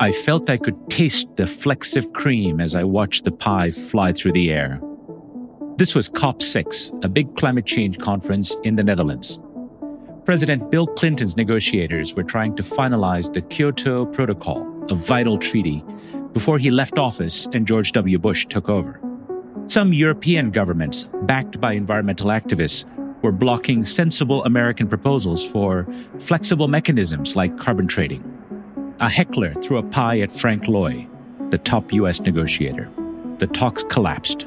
I felt I could taste the flecks of cream as I watched the pie fly through the air. This was COP6, a big climate change conference in the Netherlands. President Bill Clinton's negotiators were trying to finalize the Kyoto Protocol, a vital treaty, before he left office and George W. Bush took over. Some European governments, backed by environmental activists, were blocking sensible American proposals for flexible mechanisms like carbon trading. A heckler threw a pie at Frank Loy, the top U.S. negotiator. The talks collapsed.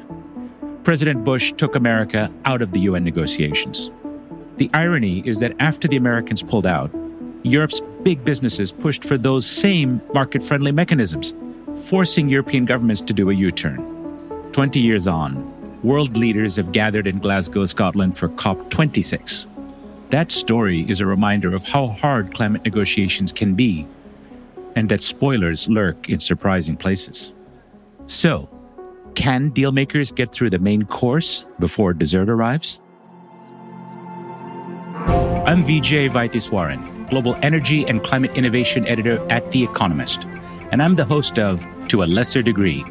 President Bush took America out of the UN negotiations. The irony is that after the Americans pulled out, Europe's big businesses pushed for those same market friendly mechanisms, forcing European governments to do a U turn. 20 years on, world leaders have gathered in Glasgow, Scotland for COP26. That story is a reminder of how hard climate negotiations can be and that spoilers lurk in surprising places. So, can dealmakers get through the main course before dessert arrives? I'm Vijay Vaitheeswaran, Global Energy and Climate Innovation Editor at The Economist, and I'm the host of To a Lesser Degree.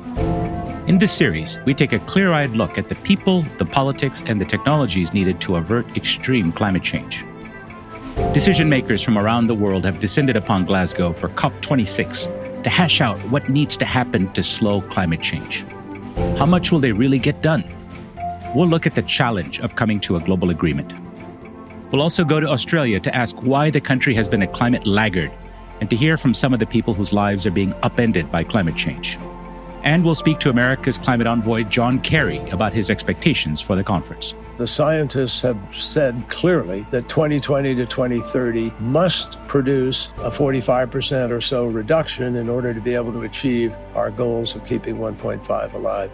In this series, we take a clear eyed look at the people, the politics, and the technologies needed to avert extreme climate change. Decision makers from around the world have descended upon Glasgow for COP26 to hash out what needs to happen to slow climate change. How much will they really get done? We'll look at the challenge of coming to a global agreement. We'll also go to Australia to ask why the country has been a climate laggard and to hear from some of the people whose lives are being upended by climate change. And we'll speak to America's climate envoy, John Kerry, about his expectations for the conference. The scientists have said clearly that 2020 to 2030 must produce a 45% or so reduction in order to be able to achieve our goals of keeping 1.5 alive.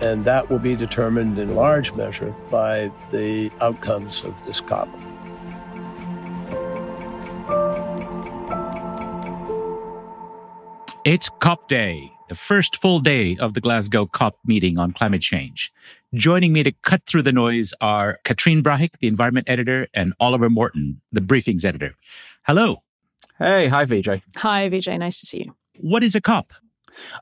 And that will be determined in large measure by the outcomes of this COP. It's COP Day the first full day of the Glasgow COP meeting on climate change. Joining me to cut through the noise are Catherine Brahic, the environment editor, and Oliver Morton, the briefings editor. Hello. Hey, hi, Vijay. Hi, Vijay. Nice to see you. What is a COP?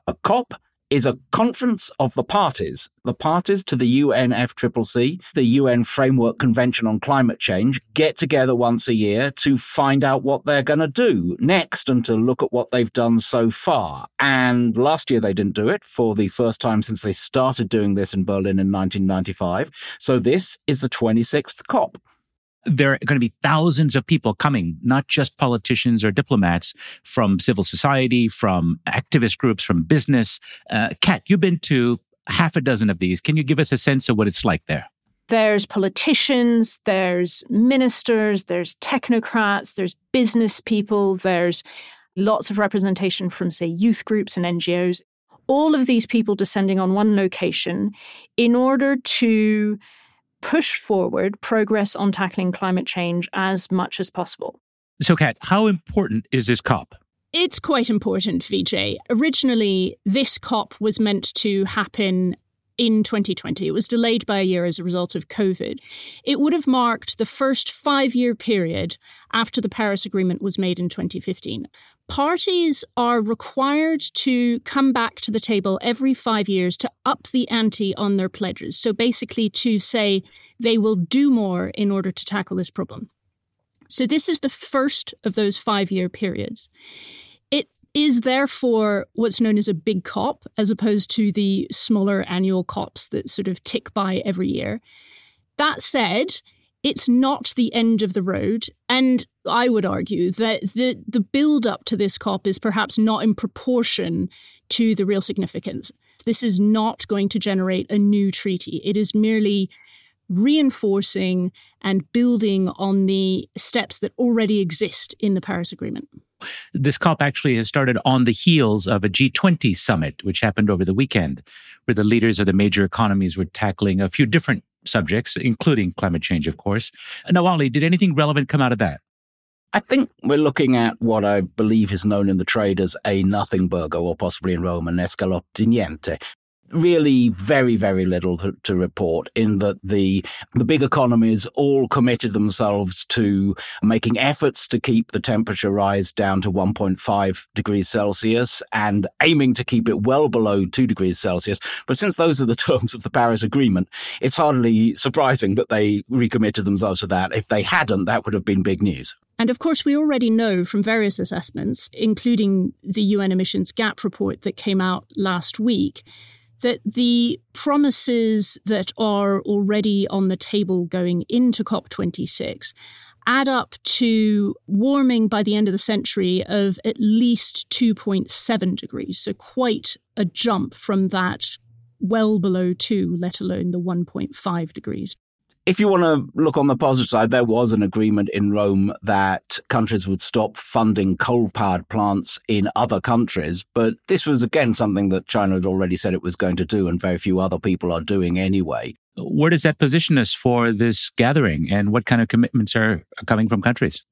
A COP is a conference of the parties, the parties to the UNFCCC, the UN Framework Convention on Climate Change, get together once a year to find out what they're going to do next and to look at what they've done so far. And last year they didn't do it for the first time since they started doing this in Berlin in 1995. So this is the 26th COP there are going to be thousands of people coming, not just politicians or diplomats, from civil society, from activist groups, from business. Uh, Kat, you've been to half a dozen of these. Can you give us a sense of what it's like there? There's politicians, there's ministers, there's technocrats, there's business people, there's lots of representation from, say, youth groups and NGOs. All of these people descending on one location in order to push forward progress on tackling climate change as much as possible. So, Kat, how important is this COP? It's quite important, Vijay. Originally, this COP was meant to happen in 2020. It was delayed by a year as a result of COVID. It would have marked the first five year period after the Paris Agreement was made in 2015. Parties are required to come back to the table every five years to up the ante on their pledges. So basically, to say they will do more in order to tackle this problem. So, this is the first of those five year periods It is therefore what's known as a big COP, as opposed to the smaller annual COPs that sort of tick by every year. That said, it's not the end of the road. And I would argue that the, the build up to this COP is perhaps not in proportion to the real significance. This is not going to generate a new treaty. It is merely reinforcing and building on the steps that already exist in the Paris Agreement. This COP actually has started on the heels of a G20 summit, which happened over the weekend, where the leaders of the major economies were tackling a few different subjects, including climate change, of course. Now, Ollie, did anything relevant come out of that? I think we're looking at what I believe is known in the trade as a nothing burger, or possibly in Rome, an escalope di niente. Really very very little to, to, report in that the the big economies all committed themselves to making efforts to keep the temperature rise down to 1.5 degrees celsius and aiming to keep it well below 2 degrees celsius. But since those are the terms of the paris agreement it's hardly surprising that they recommitted themselves to that. If they hadn't that would have been big news. And of course, we already know from various assessments, including the UN emissions gap report that came out last week, that the promises that are already on the table going into COP26 add up to warming by the end of the century of at least 2.7 degrees. So, quite a jump from that well below 2, let alone the 1.5 degrees if you want to look on the positive side, there was an agreement in Rome that countries would stop funding coal powered plants in other countries. But this was, again, something that China had already said it was going to do, and very few other people are doing anyway. Where does that position us for this gathering, and what kind of commitments are coming from countries?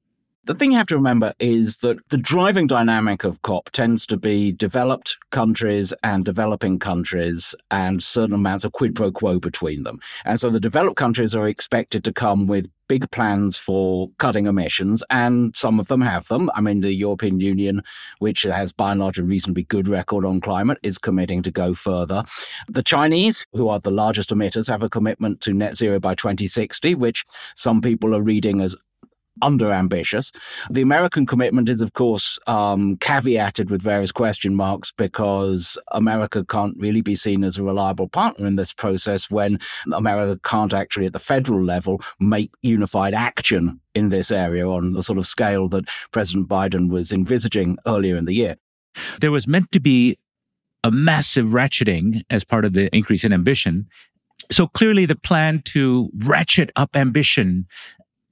The thing you have to remember is that the driving dynamic of COP tends to be developed countries and developing countries and certain amounts of quid pro quo between them. And so the developed countries are expected to come with big plans for cutting emissions, and some of them have them. I mean, the European Union, which has by and large a reasonably good record on climate, is committing to go further. The Chinese, who are the largest emitters, have a commitment to net zero by 2060, which some people are reading as under ambitious. The American commitment is, of course, um, caveated with various question marks because America can't really be seen as a reliable partner in this process when America can't actually, at the federal level, make unified action in this area on the sort of scale that President Biden was envisaging earlier in the year. There was meant to be a massive ratcheting as part of the increase in ambition. So clearly, the plan to ratchet up ambition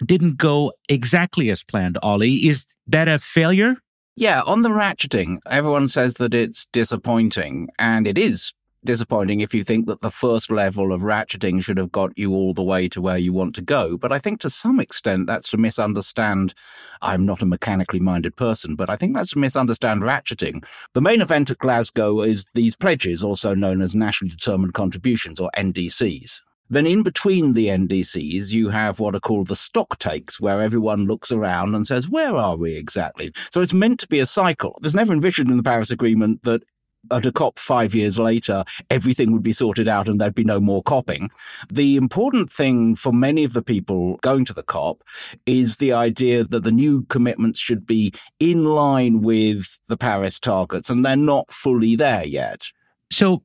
didn't go exactly as planned, Ollie. Is that a failure? Yeah, on the ratcheting, everyone says that it's disappointing, and it is disappointing if you think that the first level of ratcheting should have got you all the way to where you want to go. But I think to some extent that's to misunderstand. I'm not a mechanically minded person, but I think that's to misunderstand ratcheting. The main event at Glasgow is these pledges, also known as nationally determined contributions or NDCs. Then in between the NDCs, you have what are called the stock takes, where everyone looks around and says, where are we exactly? So it's meant to be a cycle. There's never envisioned in the Paris Agreement that at a COP five years later, everything would be sorted out and there'd be no more COPing. The important thing for many of the people going to the COP is the idea that the new commitments should be in line with the Paris targets, and they're not fully there yet. So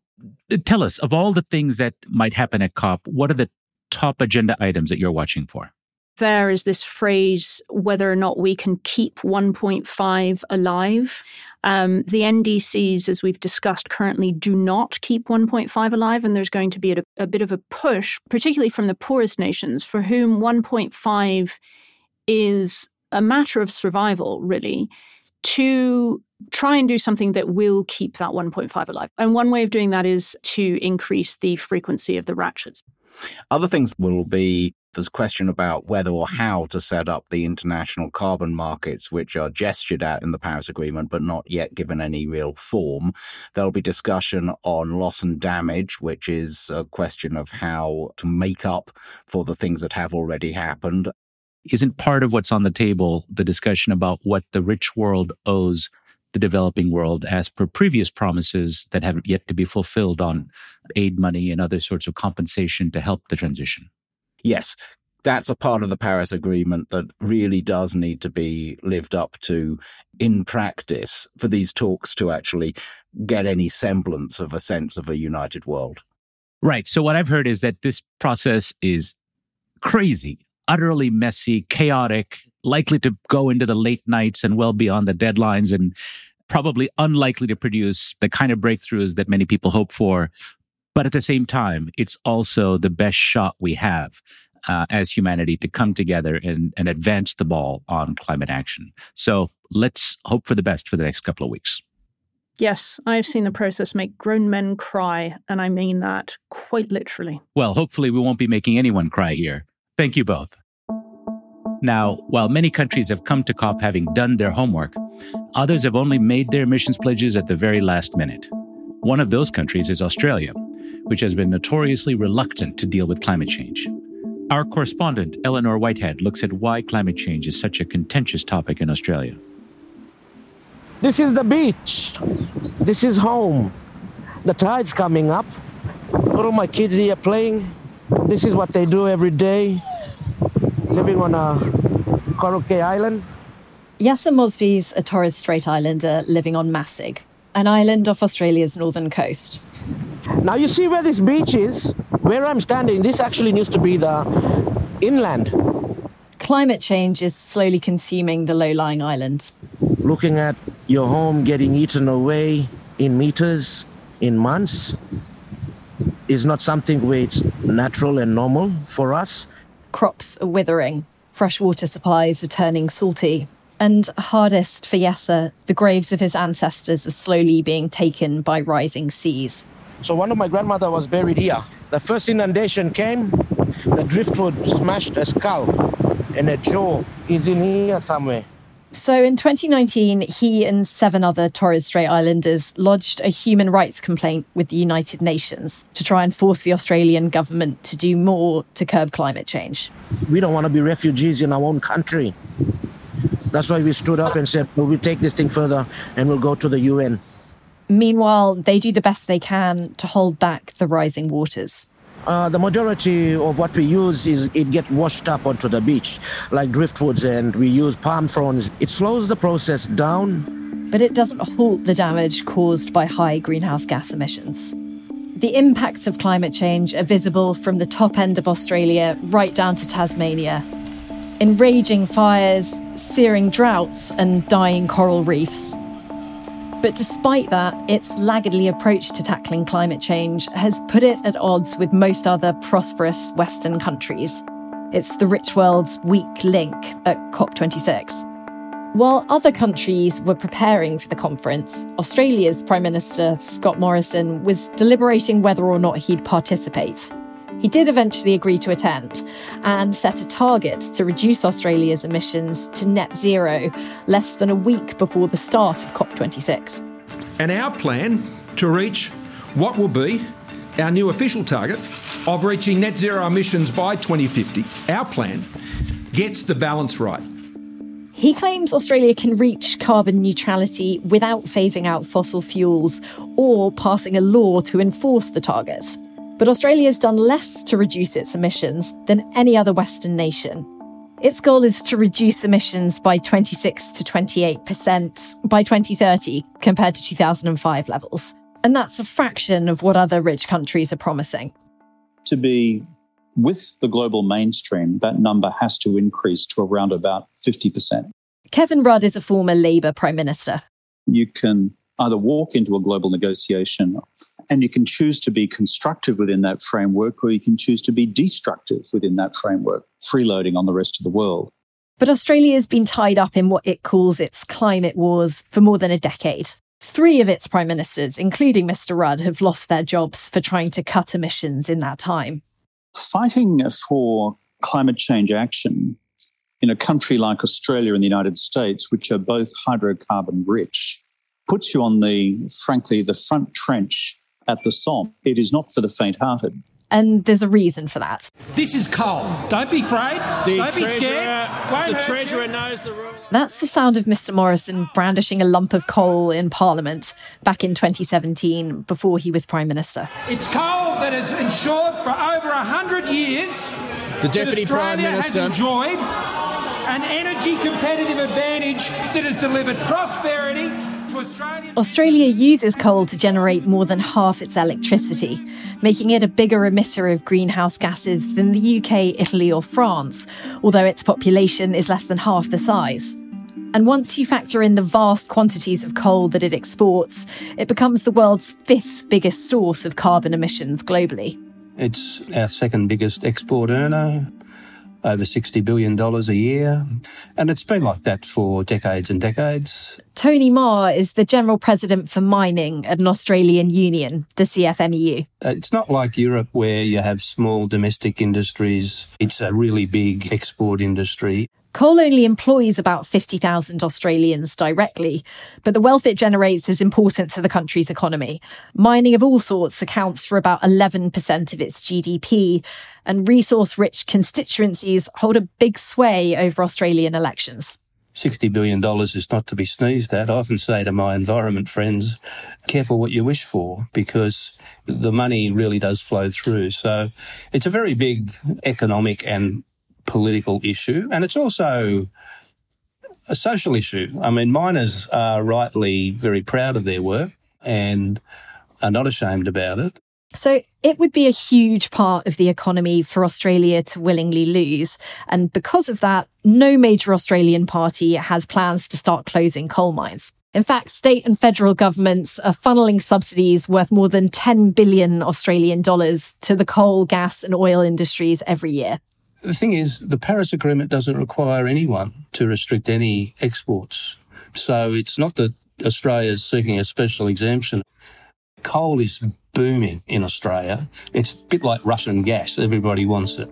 tell us of all the things that might happen at COP, what are the top agenda items that you're watching for? There is this phrase whether or not we can keep 1.5 alive. Um, the NDCs, as we've discussed currently, do not keep 1.5 alive, and there's going to be a, a bit of a push, particularly from the poorest nations, for whom 1.5 is a matter of survival, really, to try and do something that will keep that 1.5 alive. And one way of doing that is to increase the frequency of the ratchets. Other things will be there's a question about whether or how to set up the international carbon markets, which are gestured at in the Paris Agreement, but not yet given any real form. There'll be discussion on loss and damage, which is a question of how to make up for the things that have already happened. Isn't part of what's on the table the discussion about what the rich world owes the developing world as per previous promises that have yet to be fulfilled on aid money and other sorts of compensation to help the transition. Yes, that's a part of the Paris Agreement that really does need to be lived up to in practice for these talks to actually get any semblance of a sense of a united world. Right. So, what I've heard is that this process is crazy, utterly messy, chaotic, likely to go into the late nights and well beyond the deadlines and probably unlikely to produce the kind of breakthroughs that many people hope for. But at the same time, it's also the best shot we have uh, as humanity to come together and, and advance the ball on climate action. So let's hope for the best for the next couple of weeks. Yes, I have seen the process make grown men cry, and I mean that quite literally. Well, hopefully, we won't be making anyone cry here. Thank you both. Now, while many countries have come to COP having done their homework, others have only made their emissions pledges at the very last minute. One of those countries is Australia, which has been notoriously reluctant to deal with climate change. Our correspondent, Eleanor Whitehead, looks at why climate change is such a contentious topic in Australia. This is the beach. This is home. The tide's coming up. All my kids here playing. This is what they do every day, living on uh, a Coral Island. Yessie Mosby's a Torres Strait Islander living on Masig, an island off Australia's northern coast. Now you see where this beach is? Where I'm standing, this actually needs to be the inland. Climate change is slowly consuming the low lying island. Looking at your home getting eaten away in meters, in months, is not something where it's natural and normal for us. Crops are withering, freshwater supplies are turning salty, and hardest for Yessie, the graves of his ancestors are slowly being taken by rising seas. So one of my grandmother was buried here. The first inundation came, the driftwood smashed a skull, and a jaw is in here somewhere. So in 2019, he and seven other Torres Strait Islanders lodged a human rights complaint with the United Nations to try and force the Australian government to do more to curb climate change. We don't want to be refugees in our own country. That's why we stood up and said, well, we'll take this thing further and we'll go to the UN. Meanwhile, they do the best they can to hold back the rising waters. Uh, the majority of what we use is it gets washed up onto the beach, like driftwoods, and we use palm fronds. It slows the process down. But it doesn't halt the damage caused by high greenhouse gas emissions. The impacts of climate change are visible from the top end of Australia right down to Tasmania. In raging fires, searing droughts, and dying coral reefs. But despite that, its laggardly approach to tackling climate change has put it at odds with most other prosperous Western countries. It's the rich world's weak link at COP26. While other countries were preparing for the conference, Australia's Prime Minister, Scott Morrison, was deliberating whether or not he'd participate. He did eventually agree to attend and set a target to reduce Australia's emissions to net zero less than a week before the start of COP26. And our plan to reach what will be our new official target of reaching net zero emissions by 2050, our plan gets the balance right. He claims Australia can reach carbon neutrality without phasing out fossil fuels or passing a law to enforce the target. But Australia has done less to reduce its emissions than any other Western nation. Its goal is to reduce emissions by 26 to 28% by 2030 compared to 2005 levels. And that's a fraction of what other rich countries are promising. To be with the global mainstream, that number has to increase to around about 50%. Kevin Rudd is a former Labour Prime Minister. You can either walk into a global negotiation and you can choose to be constructive within that framework or you can choose to be destructive within that framework, freeloading on the rest of the world. But Australia has been tied up in what it calls its climate wars for more than a decade. Three of its prime ministers, including Mr. Rudd, have lost their jobs for trying to cut emissions in that time. Fighting for climate change action in a country like Australia and the United States, which are both hydrocarbon rich, puts you on the, frankly, the front trench at the Somme. It is not for the faint hearted. And there's a reason for that. This is coal. Don't be afraid. The Don't be scared. Won't the treasurer you. knows the rules. That's the sound of Mr. Morrison brandishing a lump of coal in Parliament back in 2017 before he was Prime Minister. It's coal that has ensured for over a hundred years The Deputy that Prime Australia Minister. has enjoyed an energy competitive advantage that has delivered prosperity to Australian. Australia uses coal to generate more than half its electricity, making it a bigger emitter of greenhouse gases than the UK, Italy, or France, although its population is less than half the size. And once you factor in the vast quantities of coal that it exports, it becomes the world's fifth biggest source of carbon emissions globally. It's our second biggest export earner, over $60 billion a year. And it's been like that for decades and decades. Tony Maher is the General President for Mining at an Australian union, the CFMEU. Uh, It's not like Europe where you have small domestic industries. It's a really big export industry. Coal only employs about 50,000 Australians directly, but the wealth it generates is important to the country's economy. Mining of all sorts accounts for about 11% of its GDP, and resource rich constituencies hold a big sway over Australian elections. $60 billion is not to be sneezed at. I often say to my environment friends, careful what you wish for because the money really does flow through. So it's a very big economic and political issue. And it's also a social issue. I mean, miners are rightly very proud of their work and are not ashamed about it. So it would be a huge part of the economy for Australia to willingly lose. And because of that, no major Australian party has plans to start closing coal mines. In fact, state and federal governments are funneling subsidies worth more than 10 billion Australian dollars to the coal, gas, and oil industries every year. The thing is, the Paris Agreement doesn't require anyone to restrict any exports. So it's not that Australia is seeking a special exemption. Coal is booming in Australia. It's a bit like Russian gas. Everybody wants it.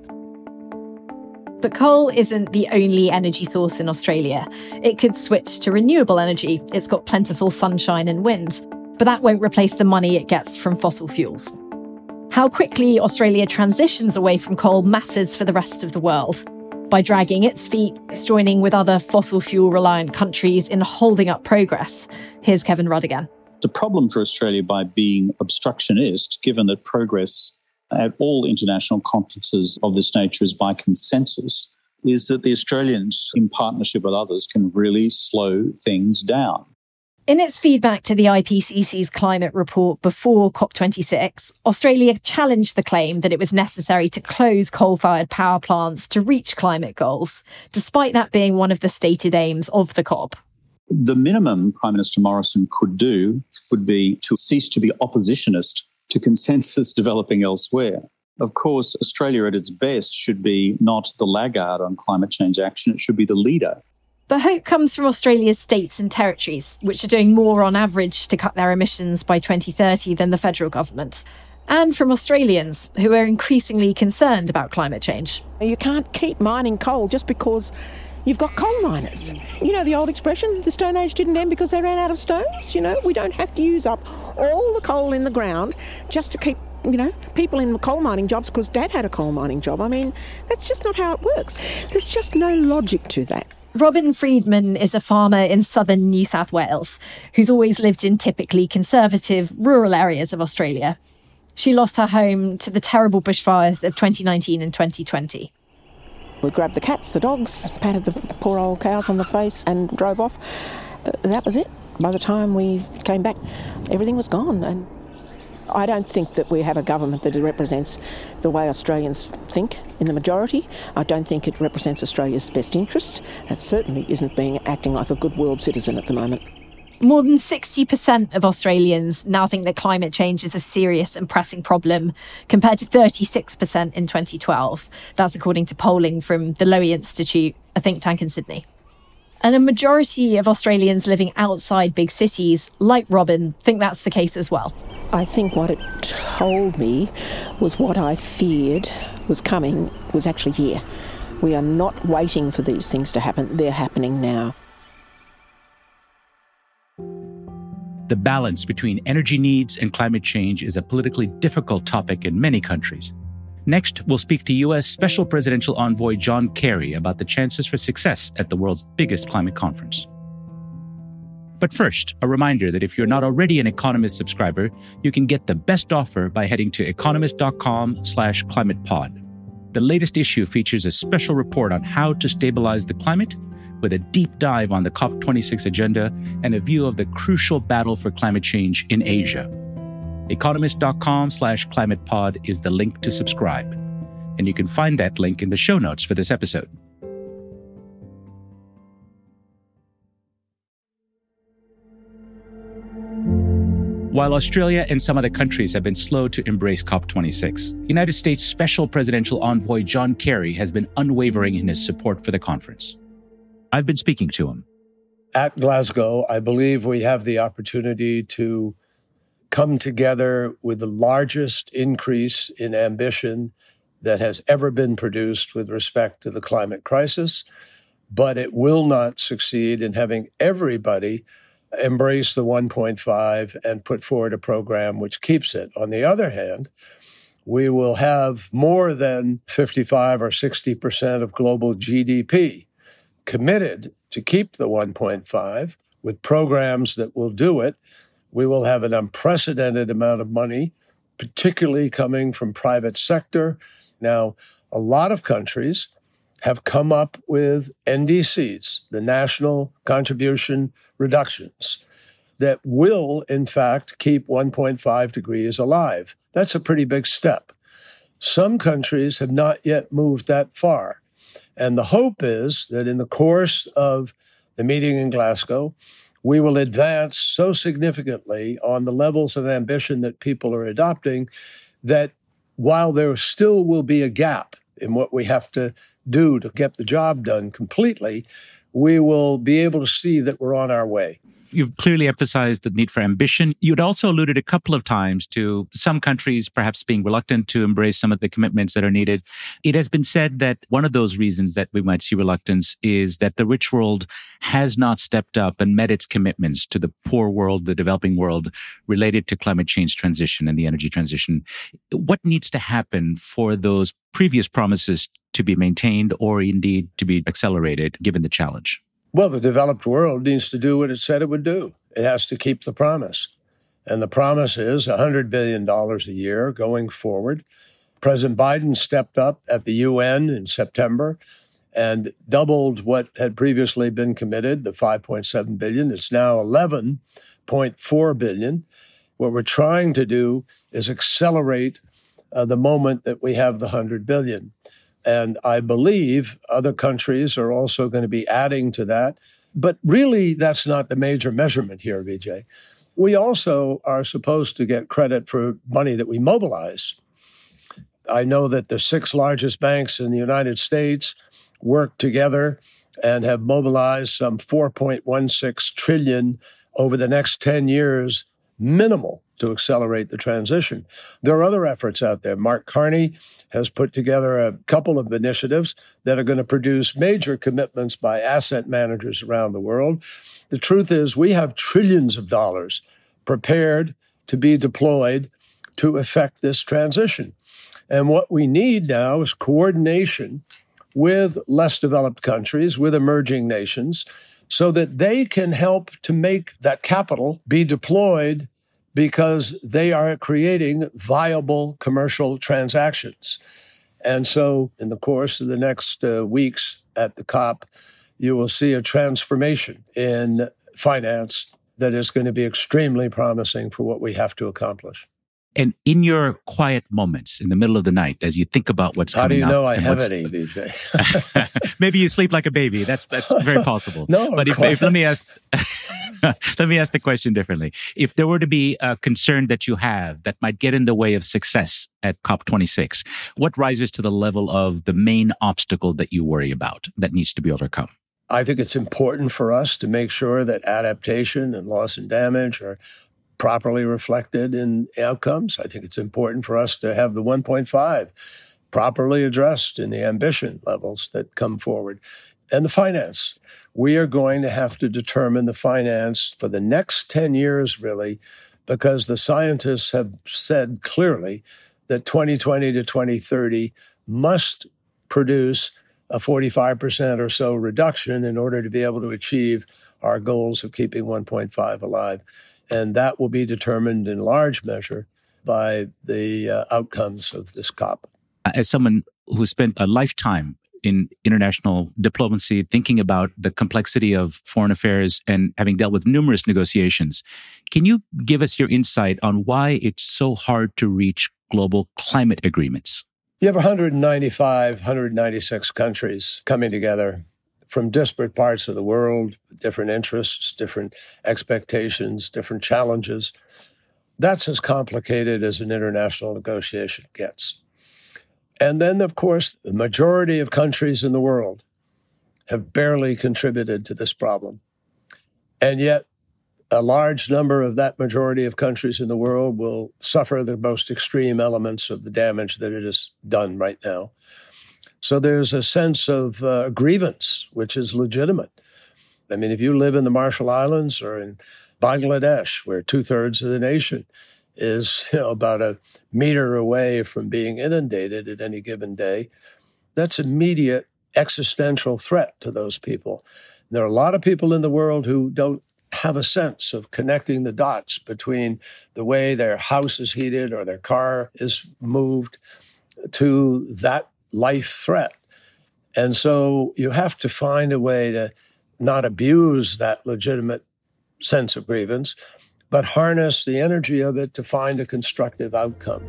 But coal isn't the only energy source in Australia. It could switch to renewable energy. It's got plentiful sunshine and wind. But that won't replace the money it gets from fossil fuels. How quickly Australia transitions away from coal matters for the rest of the world. By dragging its feet, it's joining with other fossil fuel reliant countries in holding up progress. Here's Kevin Rudd again. A problem for Australia by being obstructionist, given that progress at all international conferences of this nature is by consensus, is that the Australians, in partnership with others, can really slow things down. In its feedback to the IPCC's climate report before COP26, Australia challenged the claim that it was necessary to close coal fired power plants to reach climate goals, despite that being one of the stated aims of the COP. The minimum Prime Minister Morrison could do would be to cease to be oppositionist to consensus developing elsewhere. Of course, Australia at its best should be not the laggard on climate change action, it should be the leader. But hope comes from Australia's states and territories, which are doing more on average to cut their emissions by 2030 than the federal government. And from Australians, who are increasingly concerned about climate change. You can't keep mining coal just because you've got coal miners. You know the old expression, the Stone Age didn't end because they ran out of stones? You know, we don't have to use up all the coal in the ground just to keep you know, people in coal mining jobs because dad had a coal mining job. I mean, that's just not how it works. There's just no logic to that. Robin Friedman is a farmer in southern New South Wales who's always lived in typically conservative rural areas of Australia. She lost her home to the terrible bushfires of 2019 and 2020. We grabbed the cats, the dogs, patted the poor old cows on the face, and drove off. That was it. By the time we came back, everything was gone. And I don't think that we have a government that represents the way Australians think in the majority. I don't think it represents Australia's best interests. It certainly isn't being acting like a good world citizen at the moment. More than 60% of Australians now think that climate change is a serious and pressing problem, compared to 36% in 2012. That's according to polling from the Lowy Institute, a think tank in Sydney. And a majority of Australians living outside big cities, like Robin, think that's the case as well. I think what it told me was what I feared was coming was actually here. We are not waiting for these things to happen, they're happening now. The balance between energy needs and climate change is a politically difficult topic in many countries. Next, we'll speak to U.S. Special Presidential Envoy John Kerry about the chances for success at the world's biggest climate conference. But first, a reminder that if you're not already an Economist subscriber, you can get the best offer by heading to economist.com slash climatepod. The latest issue features a special report on how to stabilize the climate with a deep dive on the COP26 agenda and a view of the crucial battle for climate change in Asia. Economist.com slash climatepod is the link to subscribe. And you can find that link in the show notes for this episode. While Australia and some other countries have been slow to embrace COP26, United States Special Presidential Envoy John Kerry has been unwavering in his support for the conference. I've been speaking to him. At Glasgow, I believe we have the opportunity to come together with the largest increase in ambition that has ever been produced with respect to the climate crisis but it will not succeed in having everybody embrace the 1.5 and put forward a program which keeps it. On the other hand, we will have more than 55 or 60% of global GDP committed to keep the 1.5 with programs that will do it. We will have an unprecedented amount of money, particularly coming from private sector. Now, a lot of countries have come up with NDCs, the national contribution reductions, that will, in fact, keep 1.5 degrees alive. That's a pretty big step. Some countries have not yet moved that far. And the hope is that in the course of the meeting in Glasgow, we will advance so significantly on the levels of ambition that people are adopting that while there still will be a gap in what we have to do to get the job done completely, we will be able to see that we're on our way you've clearly emphasized the need for ambition. You'd also alluded a couple of times to some countries perhaps being reluctant to embrace some of the commitments that are needed. It has been said that one of those reasons that we might see reluctance is that the rich world has not stepped up and met its commitments to the poor world, the developing world related to climate change transition and the energy transition. What needs to happen for those previous promises to be maintained or indeed to be accelerated given the challenge? Well, the developed world needs to do what it said it would do. It has to keep the promise. And the promise is $100 billion a year going forward. President Biden stepped up at the UN in September and doubled what had previously been committed, the 5.7 billion. It's now 11.4 billion. What we're trying to do is accelerate uh, the moment that we have the 100 billion. And I believe other countries are also going to be adding to that. But really, that's not the major measurement here, Vijay. We also are supposed to get credit for money that we mobilize. I know that the six largest banks in the United States work together and have mobilized some 4.16 trillion over the next 10 years minimal to accelerate the transition. There are other efforts out there. Mark Carney has put together a couple of initiatives that are going to produce major commitments by asset managers around the world. The truth is, we have trillions of dollars prepared to be deployed to effect this transition. And what we need now is coordination with less developed countries, with emerging nations, so that they can help to make that capital be deployed because they are creating viable commercial transactions. And so, in the course of the next uh, weeks at the COP, you will see a transformation in finance that is going to be extremely promising for what we have to accomplish. And in your quiet moments in the middle of the night, as you think about what's How do you know I have any, maybe you sleep like a baby. That's that's very possible. no, but if, if, let me ask, let me ask the question differently. If there were to be a concern that you have that might get in the way of success at COP26, what rises to the level of the main obstacle that you worry about that needs to be overcome? I think it's important for us to make sure that adaptation and loss and damage are properly reflected in outcomes. I think it's important for us to have the 1.5 properly addressed in the ambition levels that come forward. And the finance. We are going to have to determine the finance for the next 10 years, really, because the scientists have said clearly that 2020 to 2030 must produce a 45% or so reduction in order to be able to achieve our goals of keeping 1.5 alive. And that will be determined in large measure by the uh, outcomes of this COP. As someone who spent a lifetime in international diplomacy, thinking about the complexity of foreign affairs and having dealt with numerous negotiations, can you give us your insight on why it's so hard to reach global climate agreements? You have 195, 196 countries coming together from disparate parts of the world, different interests, different expectations, different challenges. That's as complicated as an international negotiation gets. And then, of course, the majority of countries in the world have barely contributed to this problem. And yet, a large number of that majority of countries in the world will suffer the most extreme elements of the damage that it has done right now. So there's a sense of uh, grievance, which is legitimate. I mean, if you live in the Marshall Islands or in Bangladesh, where two thirds of the nation is you know, about a meter away from being inundated at any given day, that's immediate existential threat to those people. There are a lot of people in the world who don't have a sense of connecting the dots between the way their house is heated or their car is moved to that life threat. And so you have to find a way to not abuse that legitimate sense of grievance, but harness the energy of it to find a constructive outcome.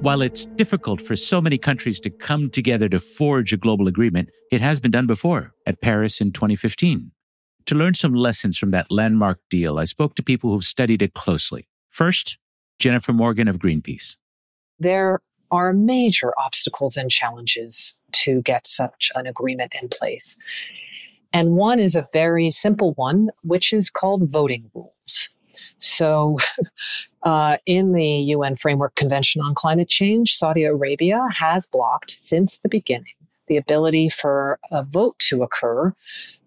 While it's difficult for so many countries to come together to forge a global agreement, it has been done before at Paris in 2015. To learn some lessons from that landmark deal, I spoke to people who've studied it closely. First, Jennifer Morgan of Greenpeace. There are major obstacles and challenges to get such an agreement in place. And one is a very simple one, which is called voting rules. So, uh, in the UN Framework Convention on Climate Change, Saudi Arabia has blocked since the beginning the ability for a vote to occur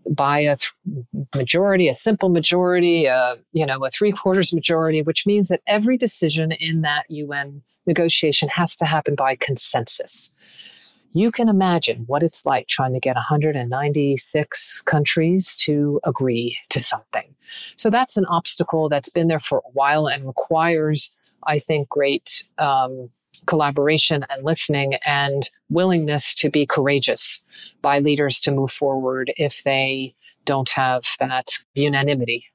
by a th- majority, a simple majority, a, you know, a three quarters majority, which means that every decision in that UN negotiation has to happen by consensus. You can imagine what it's like trying to get 196 countries to agree to something. So that's an obstacle that's been there for a while and requires, I think, great um, collaboration and listening and willingness to be courageous by leaders to move forward if they don't have that unanimity.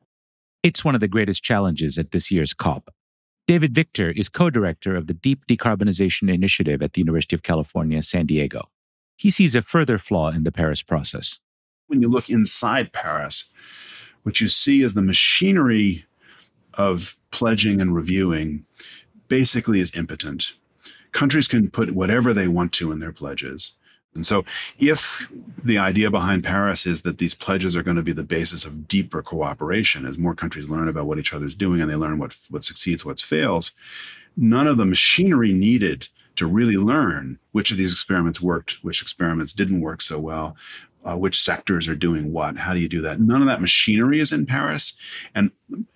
It's one of the greatest challenges at this year's COP. David Victor is co director of the Deep Decarbonization Initiative at the University of California, San Diego. He sees a further flaw in the Paris process. When you look inside Paris, what you see is the machinery of pledging and reviewing basically is impotent. Countries can put whatever they want to in their pledges. And so, if the idea behind Paris is that these pledges are going to be the basis of deeper cooperation, as more countries learn about what each other's doing and they learn what, what succeeds, what fails, none of the machinery needed to really learn which of these experiments worked, which experiments didn't work so well, uh, which sectors are doing what. How do you do that? None of that machinery is in Paris. And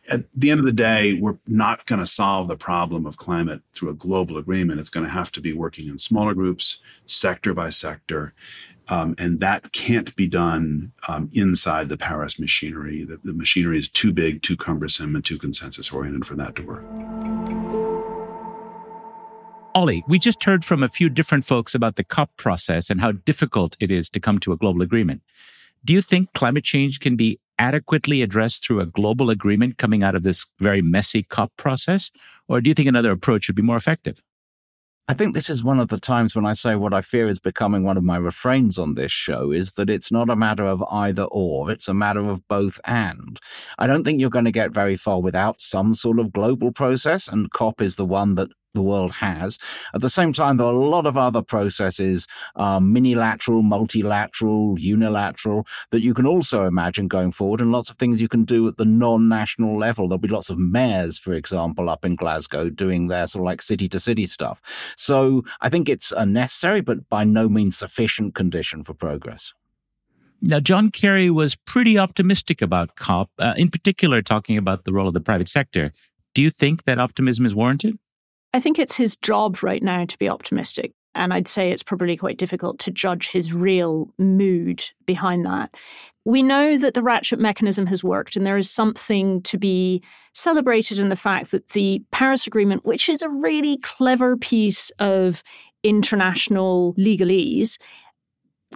at the end of the day, we're not going to solve the problem of climate through a global agreement. It's going to have to be working in smaller groups, sector by sector. Um, and that can't be done um, inside the Paris machinery. The, the machinery is too big, too cumbersome, and too consensus oriented for that to work. Ollie, we just heard from a few different folks about the COP process and how difficult it is to come to a global agreement. Do you think climate change can be adequately addressed through a global agreement coming out of this very messy COP process? Or do you think another approach would be more effective? I think this is one of the times when I say what I fear is becoming one of my refrains on this show is that it's not a matter of either or, it's a matter of both and. I don't think you're going to get very far without some sort of global process, and COP is the one that the world has. At the same time, there are a lot of other processes, um, minilateral, multilateral, unilateral, that you can also imagine going forward, and lots of things you can do at the non national level. There'll be lots of mayors, for example, up in Glasgow doing their sort of like city to city stuff. So I think it's a necessary, but by no means sufficient condition for progress. Now, John Kerry was pretty optimistic about COP, uh, in particular, talking about the role of the private sector. Do you think that optimism is warranted? I think it's his job right now to be optimistic. And I'd say it's probably quite difficult to judge his real mood behind that. We know that the ratchet mechanism has worked, and there is something to be celebrated in the fact that the Paris Agreement, which is a really clever piece of international legalese,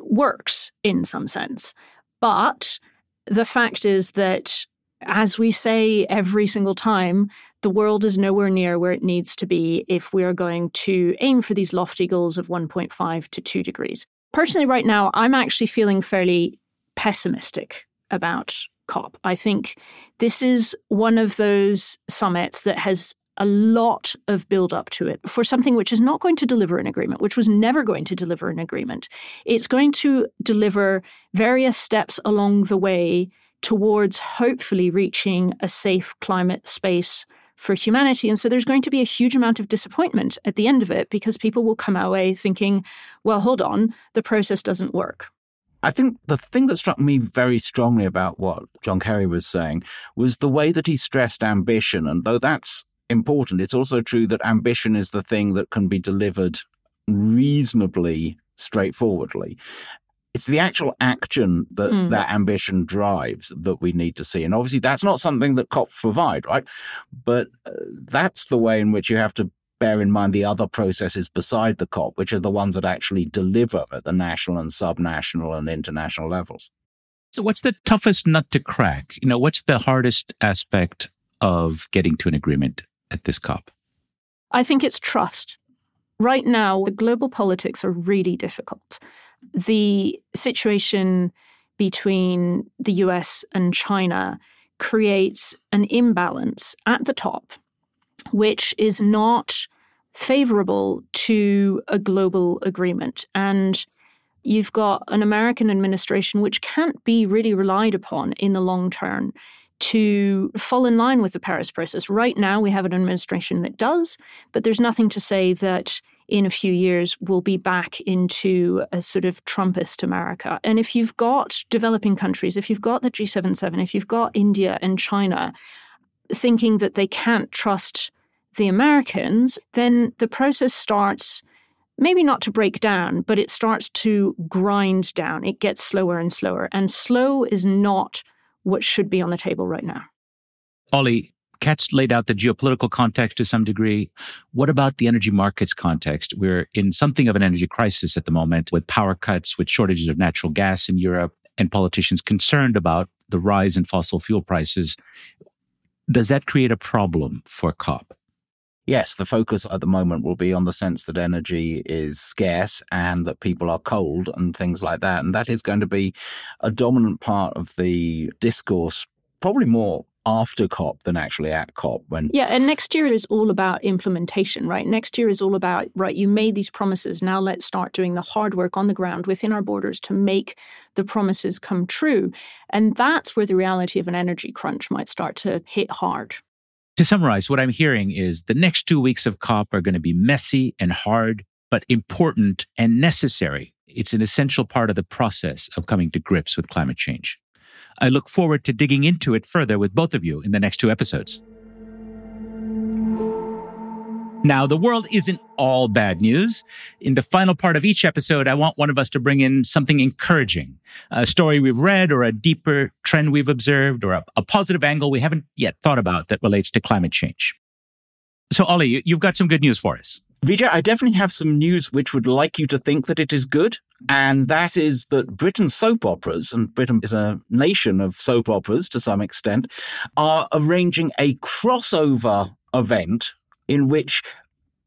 works in some sense. But the fact is that as we say every single time, the world is nowhere near where it needs to be if we are going to aim for these lofty goals of 1.5 to 2 degrees. Personally, right now, I'm actually feeling fairly pessimistic about COP. I think this is one of those summits that has a lot of build up to it for something which is not going to deliver an agreement, which was never going to deliver an agreement. It's going to deliver various steps along the way towards hopefully reaching a safe climate space for humanity. And so there's going to be a huge amount of disappointment at the end of it because people will come away thinking, well, hold on, the process doesn't work. I think the thing that struck me very strongly about what John Kerry was saying was the way that he stressed ambition. And though that's important, it's also true that ambition is the thing that can be delivered reasonably straightforwardly. It's the actual action that mm. that ambition drives that we need to see. And obviously, that's not something that COPs provide, right? But uh, that's the way in which you have to bear in mind the other processes beside the COP, which are the ones that actually deliver at the national and subnational and international levels. So, what's the toughest nut to crack? You know, what's the hardest aspect of getting to an agreement at this COP? I think it's trust. Right now, the global politics are really difficult. The situation between the US and China creates an imbalance at the top which is not favorable to a global agreement. And you've got an American administration which can't be really relied upon in the long term to fall in line with the Paris process. Right now, we have an administration that does, but there's nothing to say that in a few years we'll be back into a sort of Trumpist America. And if you've got developing countries, if you've got the G77, if you've got India and China thinking that they can't trust the Americans, then the process starts maybe not to break down, but it starts to grind down. It gets slower and slower. And slow is not what should be on the table right now. Ollie, Kat's laid out the geopolitical context to some degree. What about the energy markets context? We're in something of an energy crisis at the moment with power cuts, with shortages of natural gas in Europe, and politicians concerned about the rise in fossil fuel prices. Does that create a problem for COP? Yes, the focus at the moment will be on the sense that energy is scarce and that people are cold and things like that. And that is going to be a dominant part of the discourse, probably more after COP than actually at COP. When yeah, and next year is all about implementation, right? Next year is all about right. You made these promises. Now let's start doing the hard work on the ground within our borders to make the promises come true. And that's where the reality of an energy crunch might start to hit hard. To summarize, what I'm hearing is the next two weeks of COP are going to be messy and hard, but important and necessary. It's an essential part of the process of coming to grips with climate change. I look forward to digging into it further with both of you in the next two episodes. Now, the world isn't all bad news. In the final part of each episode, I want one of us to bring in something encouraging, a story we've read or a deeper trend we've observed or a, a positive angle we haven't yet thought about that relates to climate change. So, Ollie, you've got some good news for us. Vijay, I definitely have some news which would like you to think that it is good. And that is that Britain's soap operas, and Britain is a nation of soap operas to some extent, are arranging a crossover event in which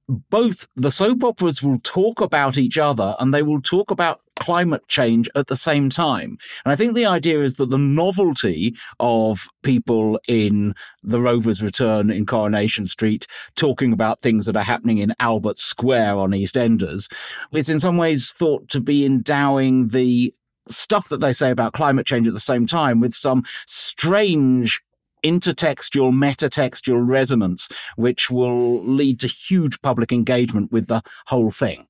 both the soap operas will talk about each other and they will talk about climate change at the same time. And I think the idea is that the novelty of people in The Rover's Return in Coronation Street talking about things that are happening in Albert Square on EastEnders is in some ways thought to be endowing the stuff that they say about climate change at the same time with some strange intertextual, metatextual resonance, which will lead to huge public engagement with the whole thing.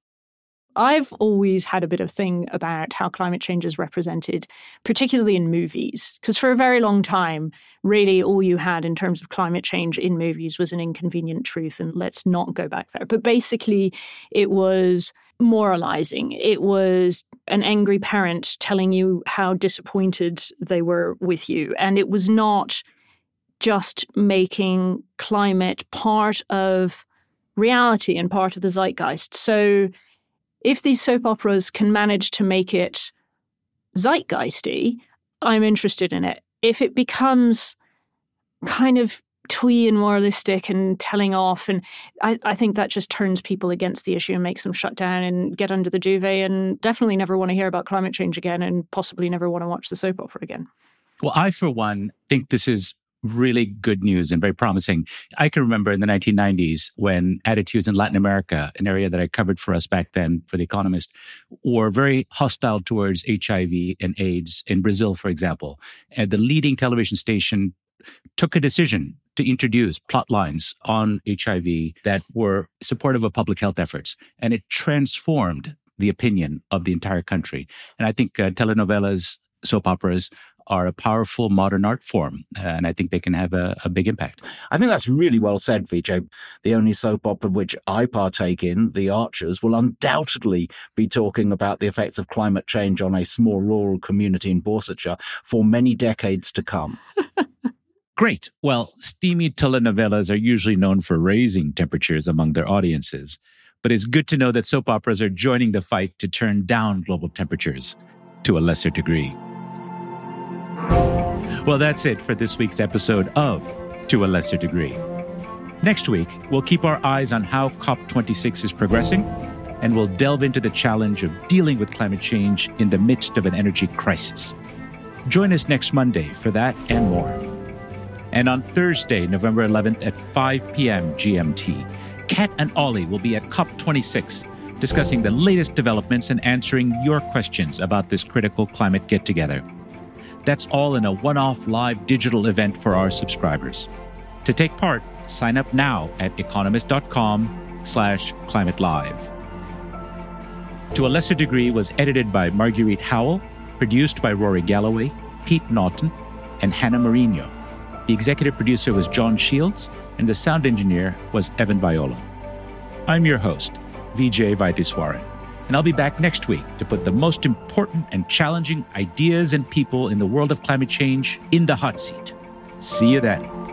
I've always had a bit of thing about how climate change is represented, particularly in movies, because for a very long time, really all you had in terms of climate change in movies was an inconvenient truth, and let's not go back there. But basically, it was moralizing. It was an angry parent telling you how disappointed they were with you, and it was not just making climate part of reality and part of the zeitgeist. So if these soap operas can manage to make it zeitgeisty, I'm interested in it. If it becomes kind of twee and moralistic and telling off, and I, I, think that just turns people against the issue and makes them shut down and get under the duvet and definitely never want to hear about climate change again and possibly never want to watch the soap opera again. Well, I, for one, think this is really good news and very promising. I can remember in the 1990s when attitudes in Latin America, an area that I covered for us back then for The Economist, were very hostile towards HIV and AIDS in Brazil, for example. And the leading television station took a decision to introduce plot lines on HIV that were supportive of public health efforts. And it transformed the opinion of the entire country. And I think uh, telenovelas, soap operas, are a powerful modern art form, and I think they can have a, a, big impact. I think that's really well said, Vijay. The only soap opera which I partake in, The Archers, will undoubtedly be talking about the effects of climate change on a small rural community in Borsetshire for many decades to come. Great. Well, steamy telenovelas are usually known for raising temperatures among their audiences, but it's good to know that soap operas are joining the fight to turn down global temperatures to a lesser degree. Well, that's it for this week's episode of To a Lesser Degree. Next week, we'll keep our eyes on how COP26 is progressing, and we'll delve into the challenge of dealing with climate change in the midst of an energy crisis. Join us next Monday for that and more. And on Thursday, November 11th at 5 p.m. GMT, Kat and Ollie will be at COP26 discussing the latest developments and answering your questions about this critical climate get together. That's all in a one off live digital event for our subscribers. To take part, sign up now at economist.com slash climate live. To a lesser degree was edited by Marguerite Howell, produced by Rory Galloway, Pete Naughton, and Hannah Marino. The executive producer was John Shields, and the sound engineer was Evan Viola. I'm your host, Vijay Vaitheeswaran, and I'll be back next week to put the most important and challenging ideas and people in the world of climate change in the hot seat. See you then.